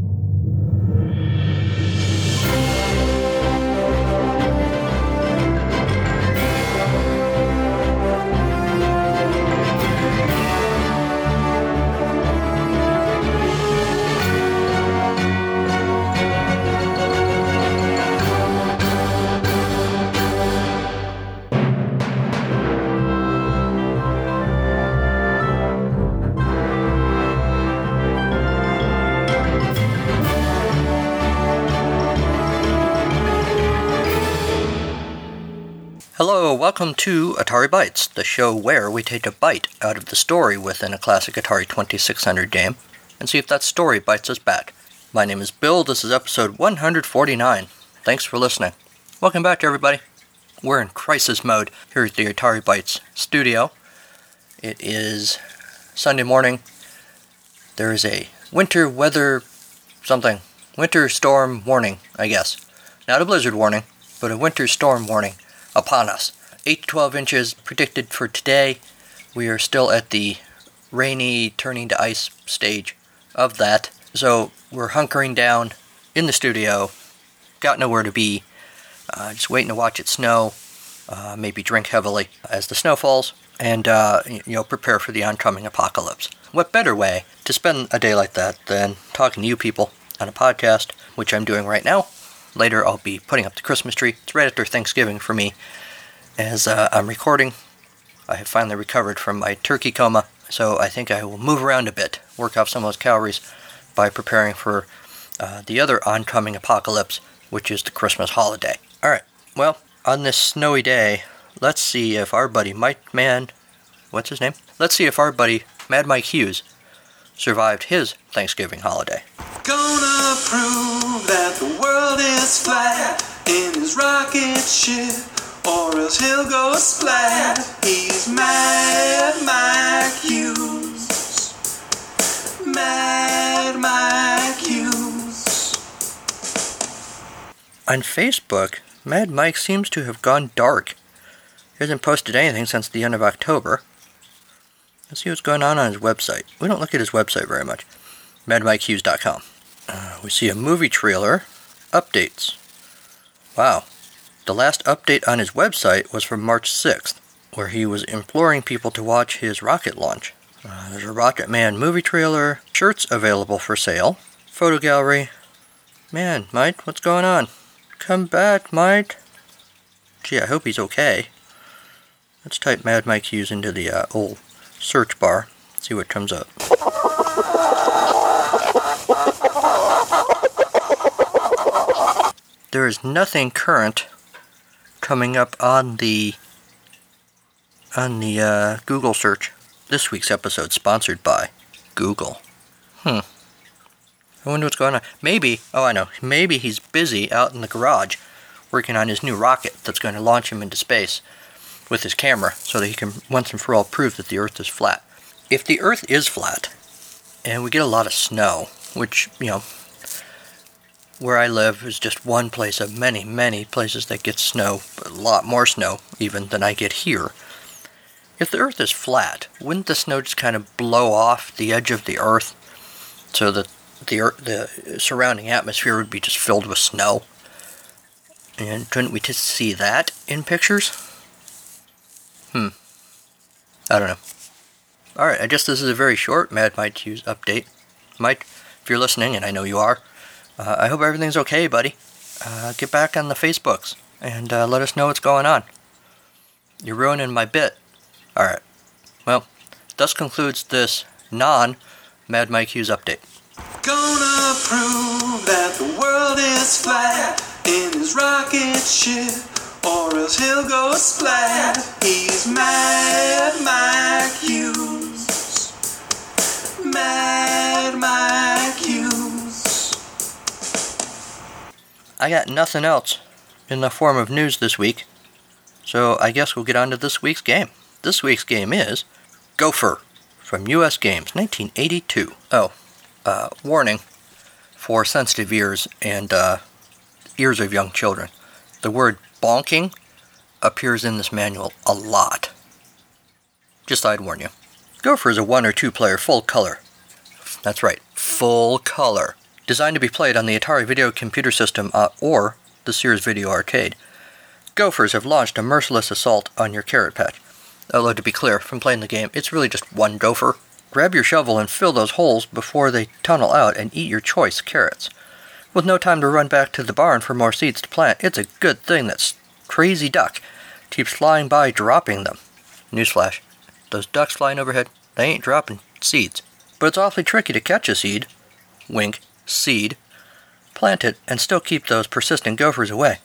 Hello, welcome to Atari Bytes, the show where we take a bite out of the story within a classic Atari 2600 game and see if that story bites us back. My name is Bill, this is episode 149. Thanks for listening. Welcome back, everybody. We're in crisis mode here at the Atari Bytes studio. It is Sunday morning. There is a winter weather something, winter storm warning, I guess. Not a blizzard warning, but a winter storm warning upon us. 8 to 12 inches predicted for today. We are still at the rainy, turning to ice stage of that. So we're hunkering down in the studio, got nowhere to be, uh, just waiting to watch it snow, uh, maybe drink heavily as the snow falls, and uh, you know prepare for the oncoming apocalypse. What better way to spend a day like that than talking to you people on a podcast, which I'm doing right now, Later, I'll be putting up the Christmas tree. It's right after Thanksgiving for me. As uh, I'm recording, I have finally recovered from my turkey coma, so I think I will move around a bit, work off some of those calories by preparing for uh, the other oncoming apocalypse, which is the Christmas holiday. Alright, well, on this snowy day, let's see if our buddy Mike Man, what's his name? Let's see if our buddy Mad Mike Hughes survived his Thanksgiving holiday. Gonna prove that the world is flat in his rocket ship, or else he'll go splat. He's Mad Mike Hughes. Mad Mike Hughes. On Facebook, Mad Mike seems to have gone dark. He hasn't posted anything since the end of October. Let's see what's going on on his website. We don't look at his website very much. MadMikeHughes.com. Uh, we see a movie trailer. Updates. Wow. The last update on his website was from March 6th, where he was imploring people to watch his rocket launch. Uh, there's a Rocket Man movie trailer, shirts available for sale, photo gallery. Man, Mike, what's going on? Come back, Mike. Gee, I hope he's okay. Let's type Mad Mike Hughes into the uh, old search bar, see what comes up. There is nothing current coming up on the on the uh, Google search. This week's episode sponsored by Google. Hmm. I wonder what's going on. Maybe, oh, I know. Maybe he's busy out in the garage working on his new rocket that's going to launch him into space with his camera so that he can once and for all prove that the Earth is flat. If the Earth is flat, and we get a lot of snow, which, you know, where I live is just one place of many, many places that get snow, a lot more snow even than I get here. If the Earth is flat, wouldn't the snow just kind of blow off the edge of the Earth so that the earth, the surrounding atmosphere would be just filled with snow? And couldn't we just see that in pictures? Hmm. I don't know. Alright, I guess this is a very short Mad Mike Hughes update. Mike, if you're listening, and I know you are, uh, I hope everything's okay, buddy. Uh, get back on the Facebooks and uh, let us know what's going on. You're ruining my bit. Alright. Well, thus concludes this non Mad Mike Hughes update. Gonna prove that the world is flat in his rocket ship, or else he'll go splat. He's Mad Mike Hughes. Mad Mike Hughes. I got nothing else in the form of news this week, so I guess we'll get on to this week's game. This week's game is Gopher from US Games, 1982. Oh, uh, warning for sensitive ears and uh, ears of young children. The word bonking appears in this manual a lot. Just I'd warn you. Gopher is a one or two player full color. That's right, full color Designed to be played on the Atari Video Computer System uh, or the Sears Video Arcade. Gophers have launched a merciless assault on your carrot patch. Although, to be clear, from playing the game, it's really just one gopher. Grab your shovel and fill those holes before they tunnel out and eat your choice carrots. With no time to run back to the barn for more seeds to plant, it's a good thing that crazy duck keeps flying by dropping them. Newsflash those ducks flying overhead, they ain't dropping seeds. But it's awfully tricky to catch a seed, wink, seed, plant it, and still keep those persistent gophers away.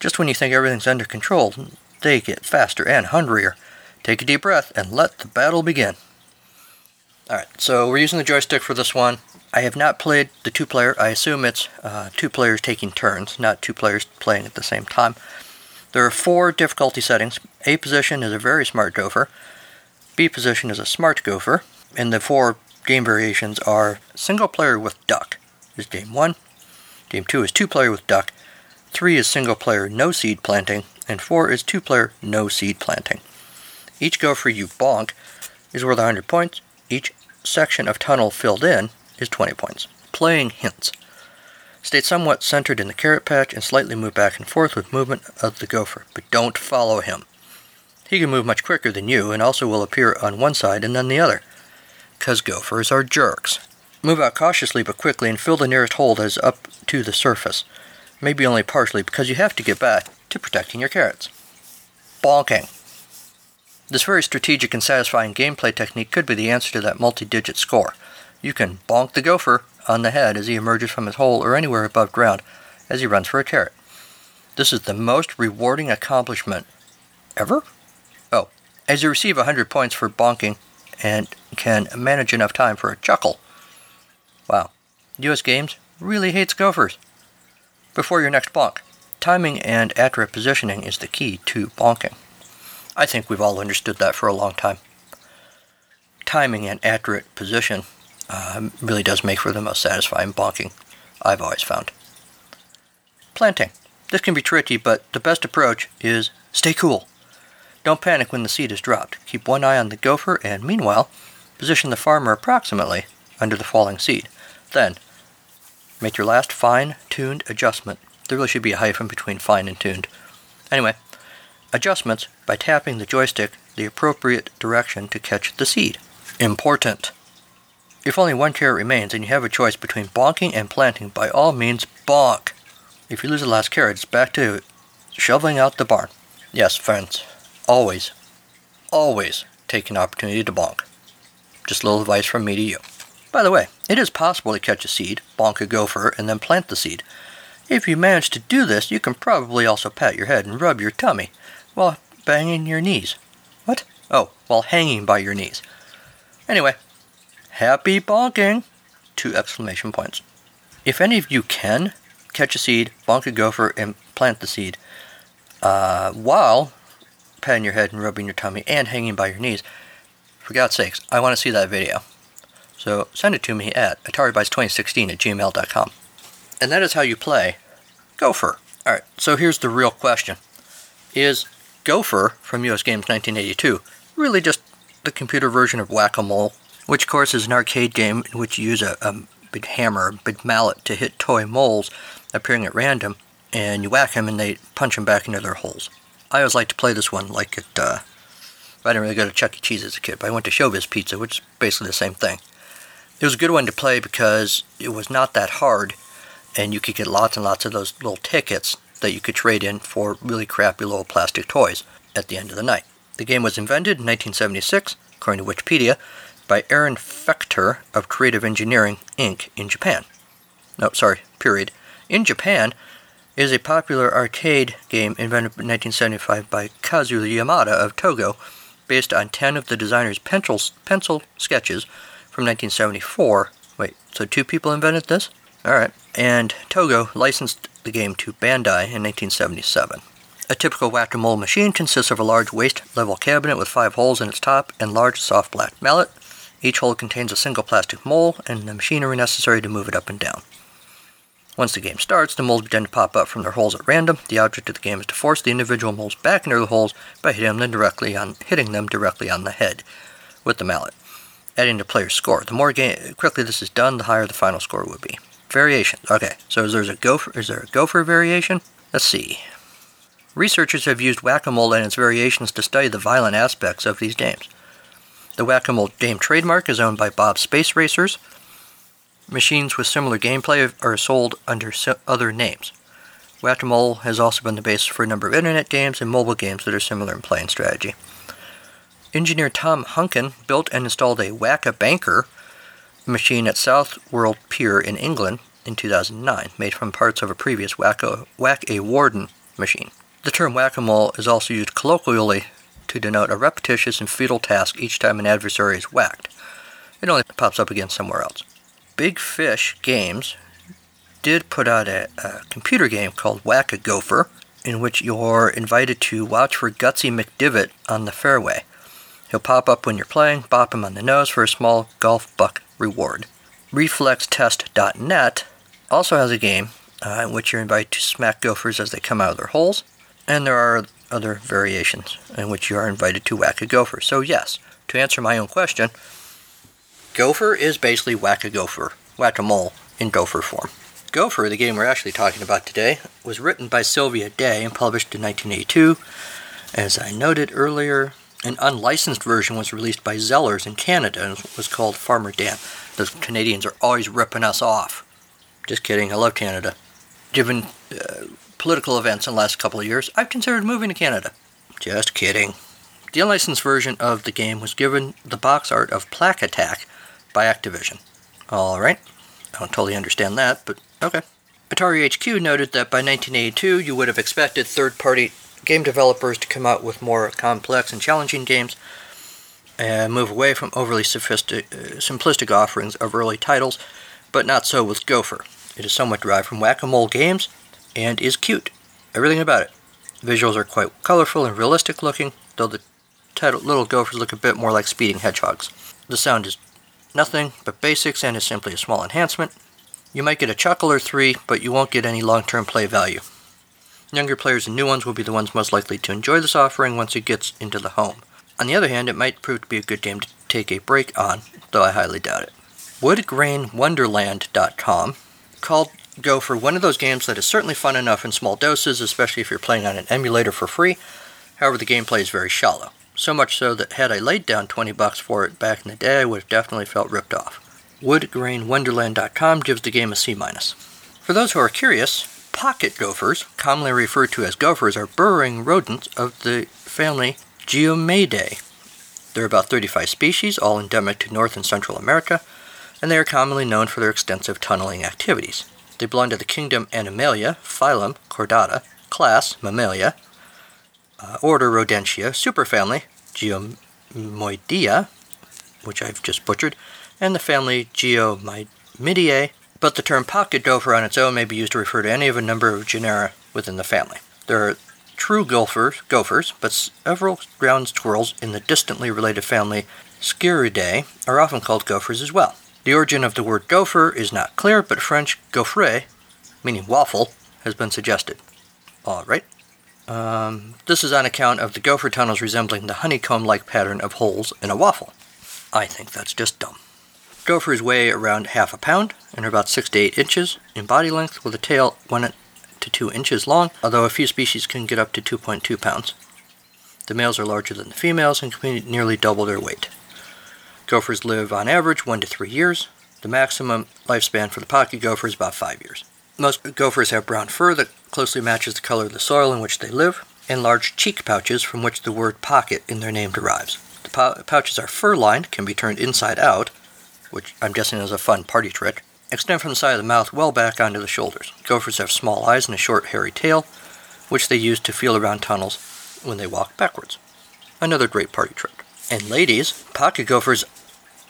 Just when you think everything's under control, they get faster and hungrier. Take a deep breath and let the battle begin. Alright, so we're using the joystick for this one. I have not played the two player. I assume it's uh, two players taking turns, not two players playing at the same time. There are four difficulty settings. A position is a very smart gopher. B position is a smart gopher. And the four game variations are single player with duck is game one. Game two is two player with duck. Three is single player no seed planting. And four is two player no seed planting. Each gopher you bonk is worth 100 points. Each section of tunnel filled in is 20 points. Playing hints. Stay somewhat centered in the carrot patch and slightly move back and forth with movement of the gopher, but don't follow him. He can move much quicker than you and also will appear on one side and then the other. Because gophers are jerks. Move out cautiously but quickly and fill the nearest hole that is up to the surface. Maybe only partially because you have to get back to protecting your carrots. Bonking. This very strategic and satisfying gameplay technique could be the answer to that multi digit score. You can bonk the gopher on the head as he emerges from his hole or anywhere above ground as he runs for a carrot. This is the most rewarding accomplishment ever? Oh, as you receive 100 points for bonking and can manage enough time for a chuckle. Wow, US Games really hates gophers. Before your next bonk, timing and accurate positioning is the key to bonking. I think we've all understood that for a long time. Timing and accurate position uh, really does make for the most satisfying bonking I've always found. Planting. This can be tricky, but the best approach is stay cool. Don't panic when the seed is dropped. Keep one eye on the gopher and, meanwhile, position the farmer approximately under the falling seed. Then, make your last fine tuned adjustment. There really should be a hyphen between fine and tuned. Anyway, adjustments by tapping the joystick the appropriate direction to catch the seed. Important. If only one carrot remains and you have a choice between bonking and planting, by all means bonk. If you lose the last carrot, it's back to shoveling out the barn. Yes, friends, always, always take an opportunity to bonk. Just a little advice from me to you. By the way, it is possible to catch a seed, bonk a gopher, and then plant the seed. If you manage to do this, you can probably also pat your head and rub your tummy while banging your knees. What? Oh, while hanging by your knees. Anyway, Happy bonking! Two exclamation points. If any of you can catch a seed, bonk a gopher, and plant the seed, uh, while patting your head and rubbing your tummy and hanging by your knees, for God's sakes, I want to see that video. So send it to me at ataribytes2016 at gmail.com. And that is how you play Gopher. Alright, so here's the real question. Is Gopher from US Games 1982 really just the computer version of Whack-A-Mole which, of course, is an arcade game in which you use a, a big hammer, a big mallet to hit toy moles appearing at random, and you whack them and they punch them back into their holes. I always like to play this one like it. Uh, I didn't really go to Chuck E. Cheese as a kid, but I went to Showbiz Pizza, which is basically the same thing. It was a good one to play because it was not that hard, and you could get lots and lots of those little tickets that you could trade in for really crappy little plastic toys at the end of the night. The game was invented in 1976, according to Wikipedia, by Aaron Fechter of Creative Engineering, Inc. in Japan. No, sorry, period. In Japan is a popular arcade game invented in 1975 by Kazu Yamada of Togo, based on 10 of the designer's pencil, pencil sketches from 1974. Wait, so two people invented this? Alright. And Togo licensed the game to Bandai in 1977. A typical whack-a-mole machine consists of a large waist-level cabinet with five holes in its top and large soft black mallet, each hole contains a single plastic mole and the machinery necessary to move it up and down. Once the game starts, the moles begin to pop up from their holes at random. The object of the game is to force the individual moles back into the holes by hitting them directly on hitting them directly on the head with the mallet, adding the player's score. The more quickly this is done, the higher the final score would be. variations. Okay, so there's a gopher. Is there a gopher variation? Let's see. Researchers have used whack-a-mole and its variations to study the violent aspects of these games. The whack-a-mole game trademark is owned by Bob Space Racers. Machines with similar gameplay are sold under other names. Whack-a-mole has also been the basis for a number of internet games and mobile games that are similar in play and strategy. Engineer Tom Hunkin built and installed a Whack-a-Banker machine at South World Pier in England in 2009, made from parts of a previous Whack-A-Warden machine. The term whack-a-mole is also used colloquially to denote a repetitious and futile task each time an adversary is whacked. It only pops up again somewhere else. Big Fish Games did put out a, a computer game called Whack-A-Gopher, in which you're invited to watch for Gutsy McDivitt on the fairway. He'll pop up when you're playing, bop him on the nose for a small golf buck reward. ReflexTest.net also has a game uh, in which you're invited to smack gophers as they come out of their holes, and there are other variations in which you are invited to whack a gopher. So, yes, to answer my own question, gopher is basically whack a gopher, whack a mole in gopher form. Gopher, the game we're actually talking about today, was written by Sylvia Day and published in 1982. As I noted earlier, an unlicensed version was released by Zellers in Canada and was called Farmer Dan. The Canadians are always ripping us off. Just kidding, I love Canada. Given uh, political events in the last couple of years, I've considered moving to Canada. Just kidding. The unlicensed version of the game was given the box art of Plaque Attack by Activision. Alright, I don't totally understand that, but okay. Atari HQ noted that by 1982 you would have expected third party game developers to come out with more complex and challenging games and move away from overly uh, simplistic offerings of early titles, but not so with Gopher. It is somewhat derived from whack a mole games and is cute. Everything about it. Visuals are quite colorful and realistic looking, though the title, little gophers look a bit more like speeding hedgehogs. The sound is nothing but basics and is simply a small enhancement. You might get a chuckle or three, but you won't get any long term play value. Younger players and new ones will be the ones most likely to enjoy this offering once it gets into the home. On the other hand, it might prove to be a good game to take a break on, though I highly doubt it. WoodGrainWonderland.com called Gopher one of those games that is certainly fun enough in small doses, especially if you're playing on an emulator for free. However, the gameplay is very shallow. So much so that had I laid down 20 bucks for it back in the day, I would have definitely felt ripped off. WoodGrainWonderland.com gives the game a C minus. For those who are curious, Pocket gophers, commonly referred to as gophers, are burrowing rodents of the family Geomyidae. There are about 35 species, all endemic to North and Central America, and they are commonly known for their extensive tunneling activities. They belong to the kingdom Animalia, phylum Chordata, class Mammalia, uh, order Rodentia, superfamily Geomyidae, which I've just butchered, and the family Geomyidae, but the term pocket gopher on its own may be used to refer to any of a number of genera within the family. There are true gophers, gophers, but several ground squirrels in the distantly related family Sciuridae are often called gophers as well. The origin of the word gopher is not clear, but French gaufre, meaning waffle, has been suggested. All right. Um, this is on account of the gopher tunnels resembling the honeycomb like pattern of holes in a waffle. I think that's just dumb. Gophers weigh around half a pound and are about 6 to 8 inches in body length, with a tail 1 to 2 inches long, although a few species can get up to 2.2 pounds. The males are larger than the females and can nearly double their weight. Gophers live on average 1 to 3 years. The maximum lifespan for the pocket gopher is about 5 years. Most gophers have brown fur that closely matches the color of the soil in which they live, and large cheek pouches from which the word pocket in their name derives. The pou- pouches are fur lined, can be turned inside out, which I'm guessing is a fun party trick, extend from the side of the mouth well back onto the shoulders. Gophers have small eyes and a short, hairy tail, which they use to feel around tunnels when they walk backwards. Another great party trick. And ladies, pocket gophers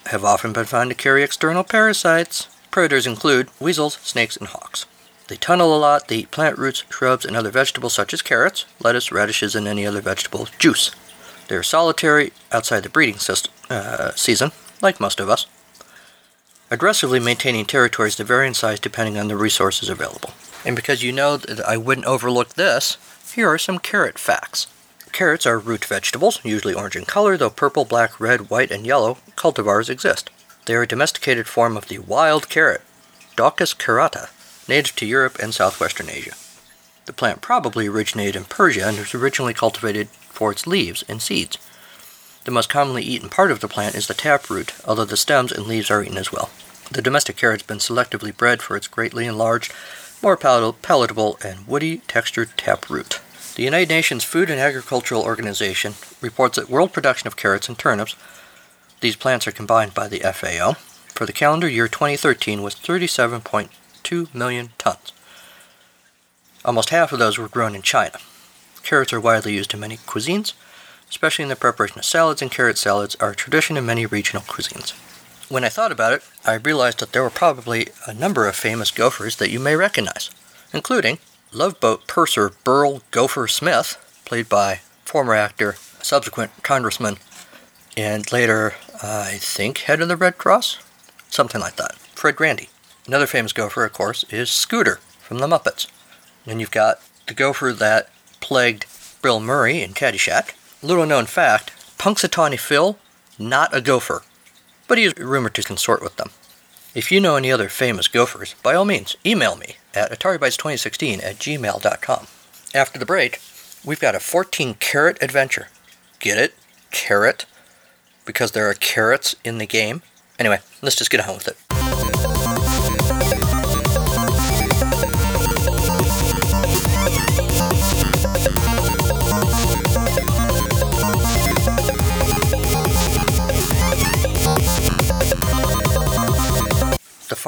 have often been found to carry external parasites. Predators include weasels, snakes, and hawks. They tunnel a lot, they eat plant roots, shrubs, and other vegetables such as carrots, lettuce, radishes, and any other vegetable juice. They are solitary outside the breeding system, uh, season, like most of us aggressively maintaining territories to vary in size depending on the resources available. And because you know that I wouldn't overlook this, here are some carrot facts. Carrots are root vegetables, usually orange in color, though purple, black, red, white, and yellow cultivars exist. They are a domesticated form of the wild carrot, Daucus carota, native to Europe and southwestern Asia. The plant probably originated in Persia and was originally cultivated for its leaves and seeds. The most commonly eaten part of the plant is the taproot, although the stems and leaves are eaten as well. The domestic carrot has been selectively bred for its greatly enlarged, more palatable, and woody textured taproot. The United Nations Food and Agricultural Organization reports that world production of carrots and turnips, these plants are combined by the FAO, for the calendar year 2013 was 37.2 million tons. Almost half of those were grown in China. Carrots are widely used in many cuisines, especially in the preparation of salads, and carrot salads are a tradition in many regional cuisines. When I thought about it, I realized that there were probably a number of famous gophers that you may recognize, including Love Boat purser Burl Gopher Smith, played by former actor, subsequent congressman, and later, I think, head of the Red Cross? Something like that. Fred Grandy. Another famous gopher, of course, is Scooter from The Muppets. And you've got the gopher that plagued Bill Murray in Caddyshack. Little known fact Punxsutawney Phil, not a gopher, but he is rumored to consort with them. If you know any other famous gophers, by all means, email me at AtariBytes2016 at gmail.com. After the break, we've got a 14 carat adventure. Get it? Carrot? Because there are carrots in the game? Anyway, let's just get on with it.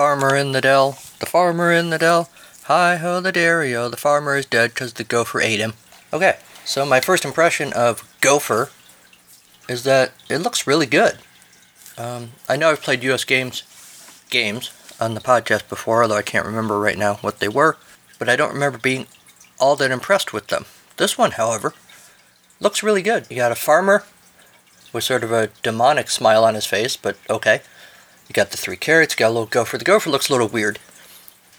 Farmer in the dell, the farmer in the dell, hi ho the dairy-o, the farmer is dead 'cause the gopher ate him. Okay, so my first impression of gopher is that it looks really good. Um, I know I've played U.S. games games on the podcast before, although I can't remember right now what they were, but I don't remember being all that impressed with them. This one, however, looks really good. You got a farmer with sort of a demonic smile on his face, but okay. You got the three carrots, you got a little gopher. The gopher looks a little weird,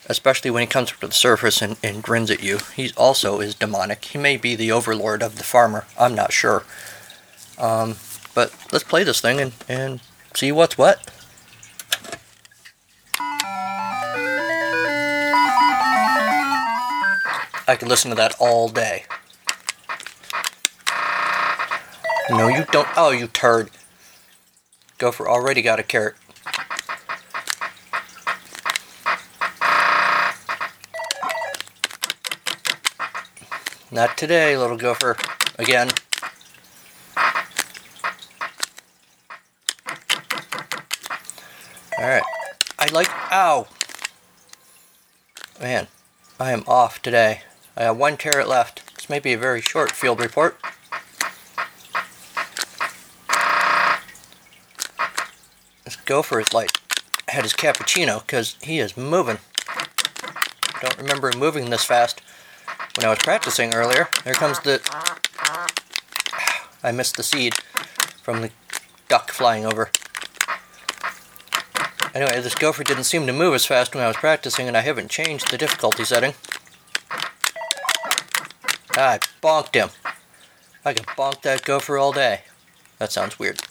especially when he comes up to the surface and, and grins at you. He also is demonic. He may be the overlord of the farmer. I'm not sure. Um, but let's play this thing and, and see what's what. I could listen to that all day. No, you don't. Oh, you turd. Gopher already got a carrot. Not today, little gopher. Again. Alright. I like. Ow! Man, I am off today. I have one carrot left. This may be a very short field report. This gopher is like had his cappuccino because he is moving. Don't remember him moving this fast when I was practicing earlier. There comes the. I missed the seed from the duck flying over. Anyway, this gopher didn't seem to move as fast when I was practicing, and I haven't changed the difficulty setting. Ah, I bonked him. I could bonk that gopher all day. That sounds weird.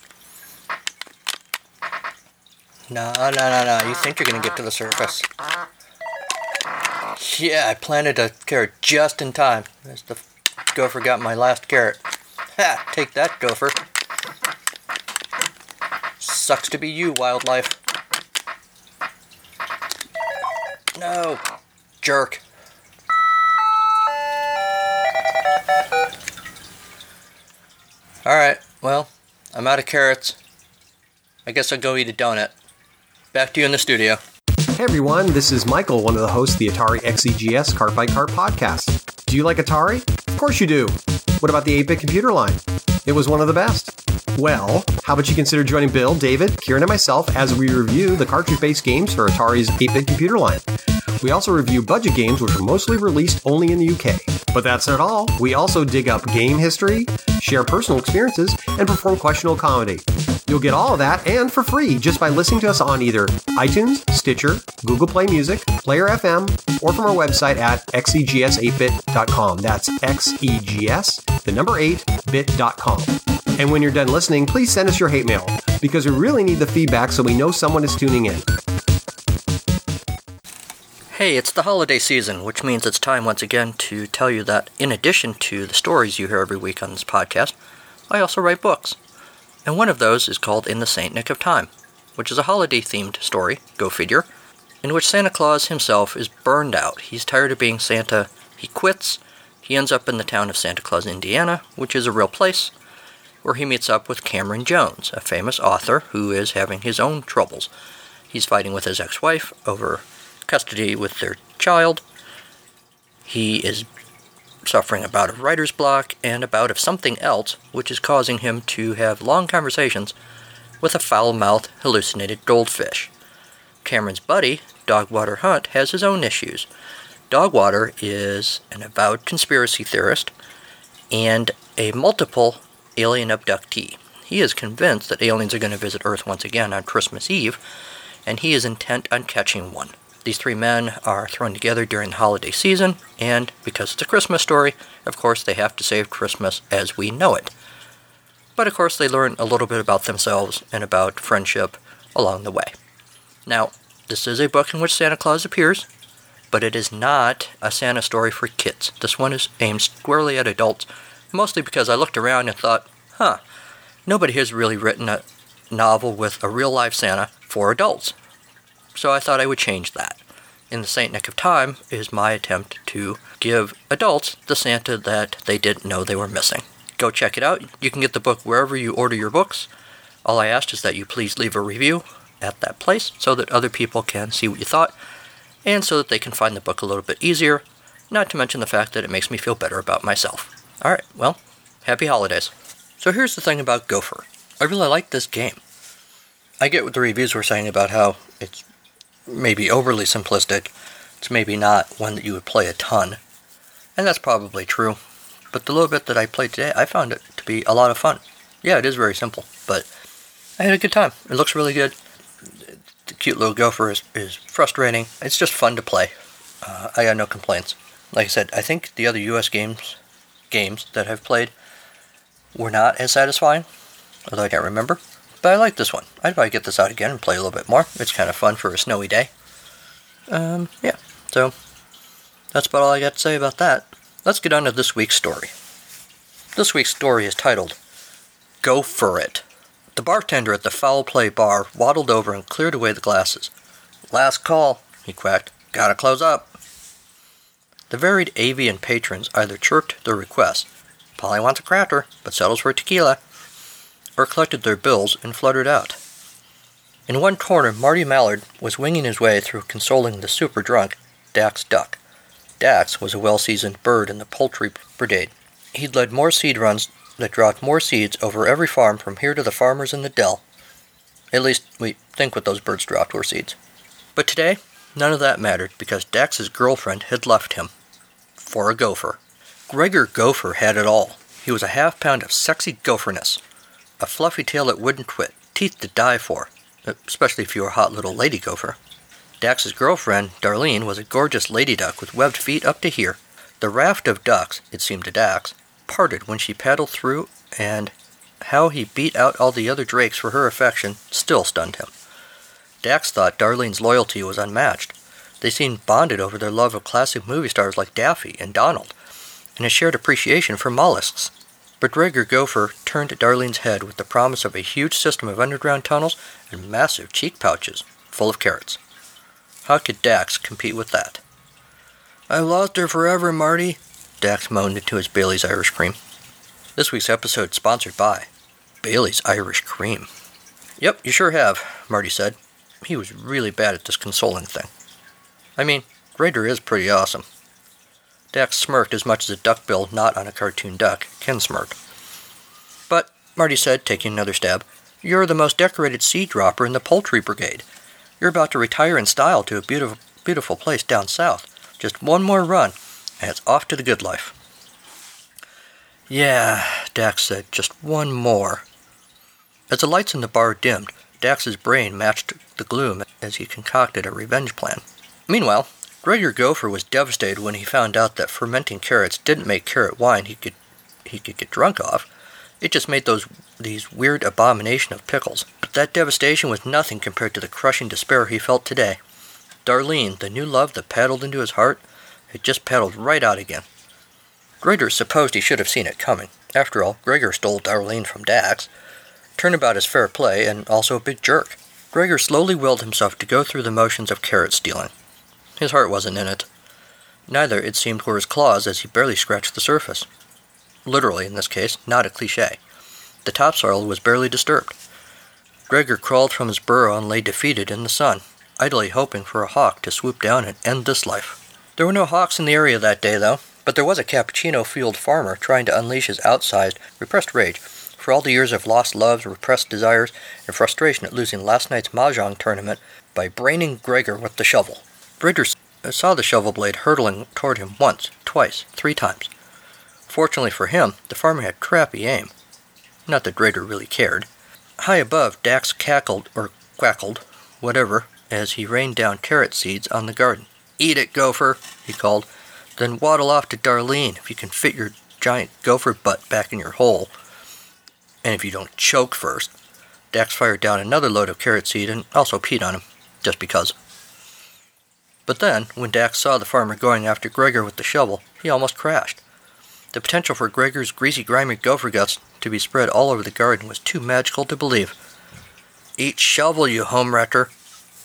No, no, no, no. You think you're gonna get to the surface. Yeah, I planted a carrot just in time. As the gopher got my last carrot. Ha! Take that, gopher. Sucks to be you, wildlife. No! Jerk. Alright, well, I'm out of carrots. I guess I'll go eat a donut. Back to you in the studio. Hey everyone, this is Michael, one of the hosts of the Atari XEGS Cart by Cart podcast. Do you like Atari? Of course you do. What about the 8 bit computer line? It was one of the best. Well, how about you consider joining Bill, David, Kieran, and myself as we review the cartridge based games for Atari's 8 bit computer line? We also review budget games which are mostly released only in the UK. But that's not all. We also dig up game history, share personal experiences, and perform questionable comedy. You'll get all of that and for free just by listening to us on either iTunes, Stitcher, Google Play Music, Player FM, or from our website at xegs8bit.com. That's xegs, the number 8, bit.com. And when you're done listening, please send us your hate mail because we really need the feedback so we know someone is tuning in. Hey, it's the holiday season, which means it's time once again to tell you that in addition to the stories you hear every week on this podcast, I also write books. And one of those is called In the Saint Nick of Time, which is a holiday themed story, go figure, in which Santa Claus himself is burned out. He's tired of being Santa, he quits, he ends up in the town of Santa Claus, Indiana, which is a real place, where he meets up with Cameron Jones, a famous author who is having his own troubles. He's fighting with his ex wife over custody with their child. He is suffering a bout of writer's block and a bout of something else, which is causing him to have long conversations with a foul mouthed, hallucinated goldfish. Cameron's buddy, Dogwater Hunt, has his own issues. Dogwater is an avowed conspiracy theorist and a multiple alien abductee. He is convinced that aliens are going to visit Earth once again on Christmas Eve, and he is intent on catching one. These three men are thrown together during the holiday season, and because it's a Christmas story, of course, they have to save Christmas as we know it. But of course, they learn a little bit about themselves and about friendship along the way. Now, this is a book in which Santa Claus appears, but it is not a Santa story for kids. This one is aimed squarely at adults, mostly because I looked around and thought, huh, nobody has really written a novel with a real life Santa for adults so I thought I would change that. In the Saint Nick of Time is my attempt to give adults the Santa that they didn't know they were missing. Go check it out. You can get the book wherever you order your books. All I asked is that you please leave a review at that place so that other people can see what you thought and so that they can find the book a little bit easier, not to mention the fact that it makes me feel better about myself. Alright, well, happy holidays. So here's the thing about Gopher. I really like this game. I get what the reviews were saying about how it's maybe overly simplistic. It's maybe not one that you would play a ton. And that's probably true. But the little bit that I played today, I found it to be a lot of fun. Yeah, it is very simple, but I had a good time. It looks really good. The cute little gopher is, is frustrating. It's just fun to play. Uh, I got no complaints. Like I said, I think the other U.S. games games that I've played were not as satisfying, although I can't remember. But I like this one. I'd probably get this out again and play a little bit more. It's kind of fun for a snowy day. Um, yeah, so that's about all I got to say about that. Let's get on to this week's story. This week's story is titled Go For It. The bartender at the Foul Play bar waddled over and cleared away the glasses. Last call, he quacked. Gotta close up. The varied avian patrons either chirped their requests, Polly wants a cracker, but settles for tequila, or collected their bills and fluttered out. In one corner, Marty Mallard was winging his way through consoling the super drunk Dax Duck. Dax was a well seasoned bird in the poultry brigade. He'd led more seed runs that dropped more seeds over every farm from here to the farmers in the dell. At least, we think what those birds dropped were seeds. But today, none of that mattered because Dax's girlfriend had left him. For a gopher. Gregor Gopher had it all. He was a half pound of sexy gopherness a fluffy tail that wouldn't quit, teeth to die for, especially if you were a hot little lady gopher. Dax's girlfriend, Darlene, was a gorgeous lady duck with webbed feet up to here. The raft of ducks, it seemed to Dax, parted when she paddled through, and how he beat out all the other drakes for her affection still stunned him. Dax thought Darlene's loyalty was unmatched. They seemed bonded over their love of classic movie stars like Daffy and Donald, and a shared appreciation for mollusks. But Gregor Gopher turned Darlene's head with the promise of a huge system of underground tunnels and massive cheek pouches full of carrots. How could Dax compete with that? I lost her forever, Marty, Dax moaned into his Bailey's Irish Cream. This week's episode sponsored by Bailey's Irish Cream. Yep, you sure have, Marty said. He was really bad at this consoling thing. I mean, Gregor is pretty awesome. Dax smirked as much as a duckbill not on a cartoon duck can smirk. But, Marty said, taking another stab, you're the most decorated seed dropper in the poultry brigade. You're about to retire in style to a beautiful, beautiful place down south. Just one more run, and it's off to the good life. Yeah, Dax said, just one more. As the lights in the bar dimmed, Dax's brain matched the gloom as he concocted a revenge plan. Meanwhile, Gregor Gopher was devastated when he found out that fermenting carrots didn't make carrot wine he could he could get drunk off. It just made those these weird abomination of pickles. But that devastation was nothing compared to the crushing despair he felt today. Darlene, the new love that paddled into his heart, had just paddled right out again. Gregor supposed he should have seen it coming. After all, Gregor stole Darlene from Dax. Turnabout is fair play and also a big jerk. Gregor slowly willed himself to go through the motions of carrot stealing. His heart wasn't in it. Neither, it seemed, were his claws as he barely scratched the surface. Literally, in this case, not a cliche. The topsoil was barely disturbed. Gregor crawled from his burrow and lay defeated in the sun, idly hoping for a hawk to swoop down and end this life. There were no hawks in the area that day, though, but there was a cappuccino field farmer trying to unleash his outsized, repressed rage for all the years of lost loves, repressed desires, and frustration at losing last night's mahjong tournament by braining Gregor with the shovel. Gregor uh, saw the shovel blade hurtling toward him once, twice, three times. Fortunately for him, the farmer had crappy aim. Not that Gregor really cared. High above, Dax cackled, or quackled, whatever, as he rained down carrot seeds on the garden. Eat it, gopher, he called. Then waddle off to Darlene if you can fit your giant gopher butt back in your hole. And if you don't choke first. Dax fired down another load of carrot seed and also peed on him, just because. But then, when Dax saw the farmer going after Gregor with the shovel, he almost crashed. The potential for Gregor's greasy, grimy gopher guts to be spread all over the garden was too magical to believe. Eat shovel, you home wrecker!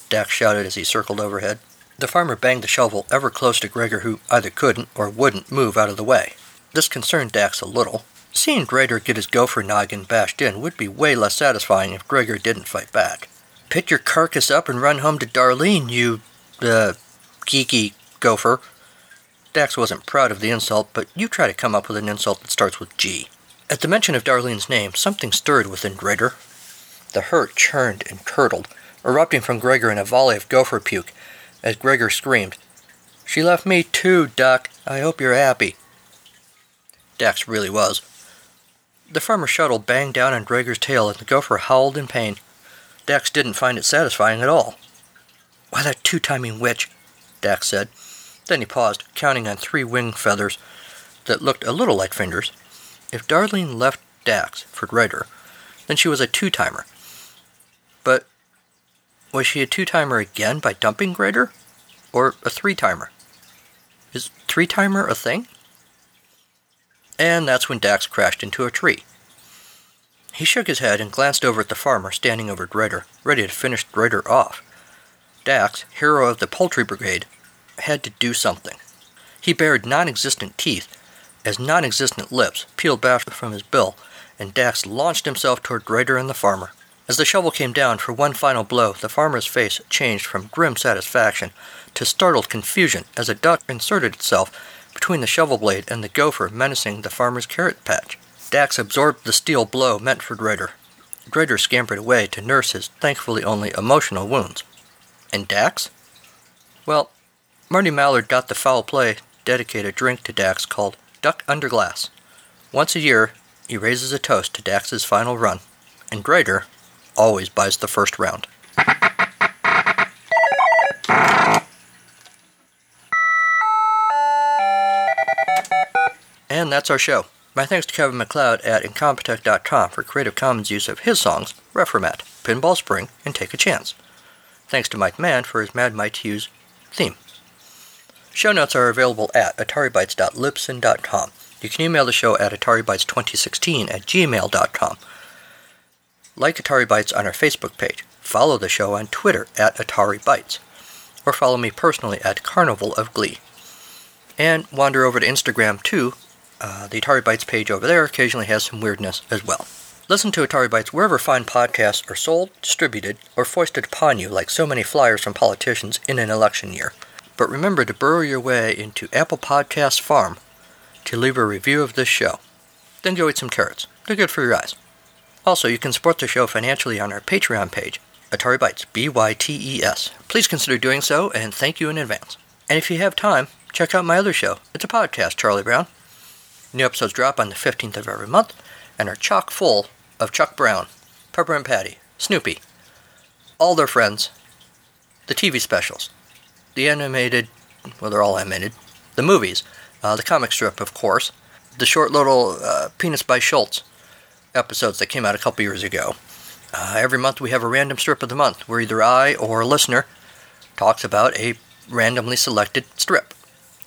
Dax shouted as he circled overhead. The farmer banged the shovel ever close to Gregor, who either couldn't or wouldn't move out of the way. This concerned Dax a little. Seeing Gregor get his gopher noggin bashed in would be way less satisfying if Gregor didn't fight back. Pick your carcass up and run home to Darlene, you, uh, geeky gopher. Dax wasn't proud of the insult, but you try to come up with an insult that starts with G. At the mention of Darlene's name, something stirred within Gregor. The hurt churned and curdled, erupting from Gregor in a volley of gopher puke, as Gregor screamed, She left me too, Duck. I hope you're happy. Dax really was. The farmer's shuttle banged down on Gregor's tail, and the gopher howled in pain. Dax didn't find it satisfying at all. Why, that two timing witch, Dax said. Then he paused, counting on three wing feathers that looked a little like fingers. If Darlene left Dax for Gregor, then she was a two timer. But was she a two timer again by dumping Gregor? Or a three timer? Is three timer a thing? And that's when Dax crashed into a tree. He shook his head and glanced over at the farmer standing over Gregor, ready to finish Gregor off. Dax, hero of the poultry brigade, had to do something. He bared non existent teeth as non existent lips peeled back from his bill, and Dax launched himself toward Gregor and the farmer. As the shovel came down for one final blow, the farmer's face changed from grim satisfaction to startled confusion as a duck inserted itself between the shovel blade and the gopher menacing the farmer's carrot patch. Dax absorbed the steel blow meant for Gregor. Gregor scampered away to nurse his thankfully only emotional wounds. And Dax? Well, Marty Mallard got the foul play dedicated a drink to Dax called Duck Under Glass. Once a year, he raises a toast to Dax's final run, and Gregor always buys the first round. And that's our show. My thanks to Kevin MacLeod at Incompetech.com for Creative Commons use of his songs, Reformat, Pinball Spring, and Take a Chance. Thanks to Mike Mann for his Mad Mike Hughes theme. Show notes are available at ataribytes.libsyn.com. You can email the show at ataribytes2016 at gmail.com. Like Atari Bytes on our Facebook page. Follow the show on Twitter at Atari Bytes. Or follow me personally at Carnival of Glee. And wander over to Instagram too. Uh, the Atari Bytes page over there occasionally has some weirdness as well. Listen to Atari Bytes wherever fine podcasts are sold, distributed, or foisted upon you like so many flyers from politicians in an election year. But remember to burrow your way into Apple Podcasts Farm to leave a review of this show. Then go eat some carrots. They're good for your eyes. Also, you can support the show financially on our Patreon page, Atari Bytes, B-Y-T-E-S. Please consider doing so, and thank you in advance. And if you have time, check out my other show. It's a podcast, Charlie Brown. New episodes drop on the 15th of every month and are chock full of Chuck Brown, Peppermint Patty, Snoopy, all their friends, the TV specials, the animated, well, they're all animated, the movies, uh, the comic strip, of course, the short little uh, Peanuts by Schulz episodes that came out a couple years ago. Uh, every month we have a random strip of the month where either I or a listener talks about a randomly selected strip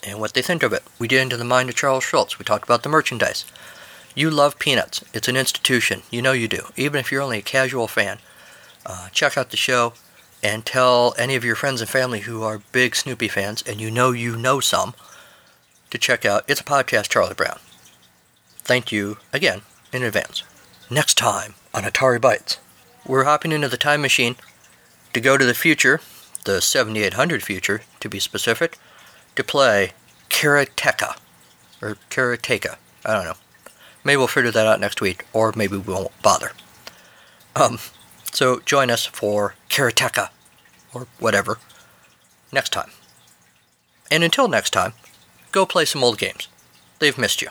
and what they think of it. We get into the mind of Charles Schulz. We talked about the merchandise. You love Peanuts. It's an institution. You know you do. Even if you're only a casual fan, uh, check out the show and tell any of your friends and family who are big Snoopy fans, and you know you know some, to check out It's a Podcast Charlie Brown. Thank you again in advance. Next time on Atari Bytes, we're hopping into the time machine to go to the future, the 7800 future to be specific, to play Karateka. Or Karateka. I don't know. Maybe we'll figure that out next week, or maybe we won't bother. Um, so join us for Karateka, or whatever, next time. And until next time, go play some old games. They've missed you.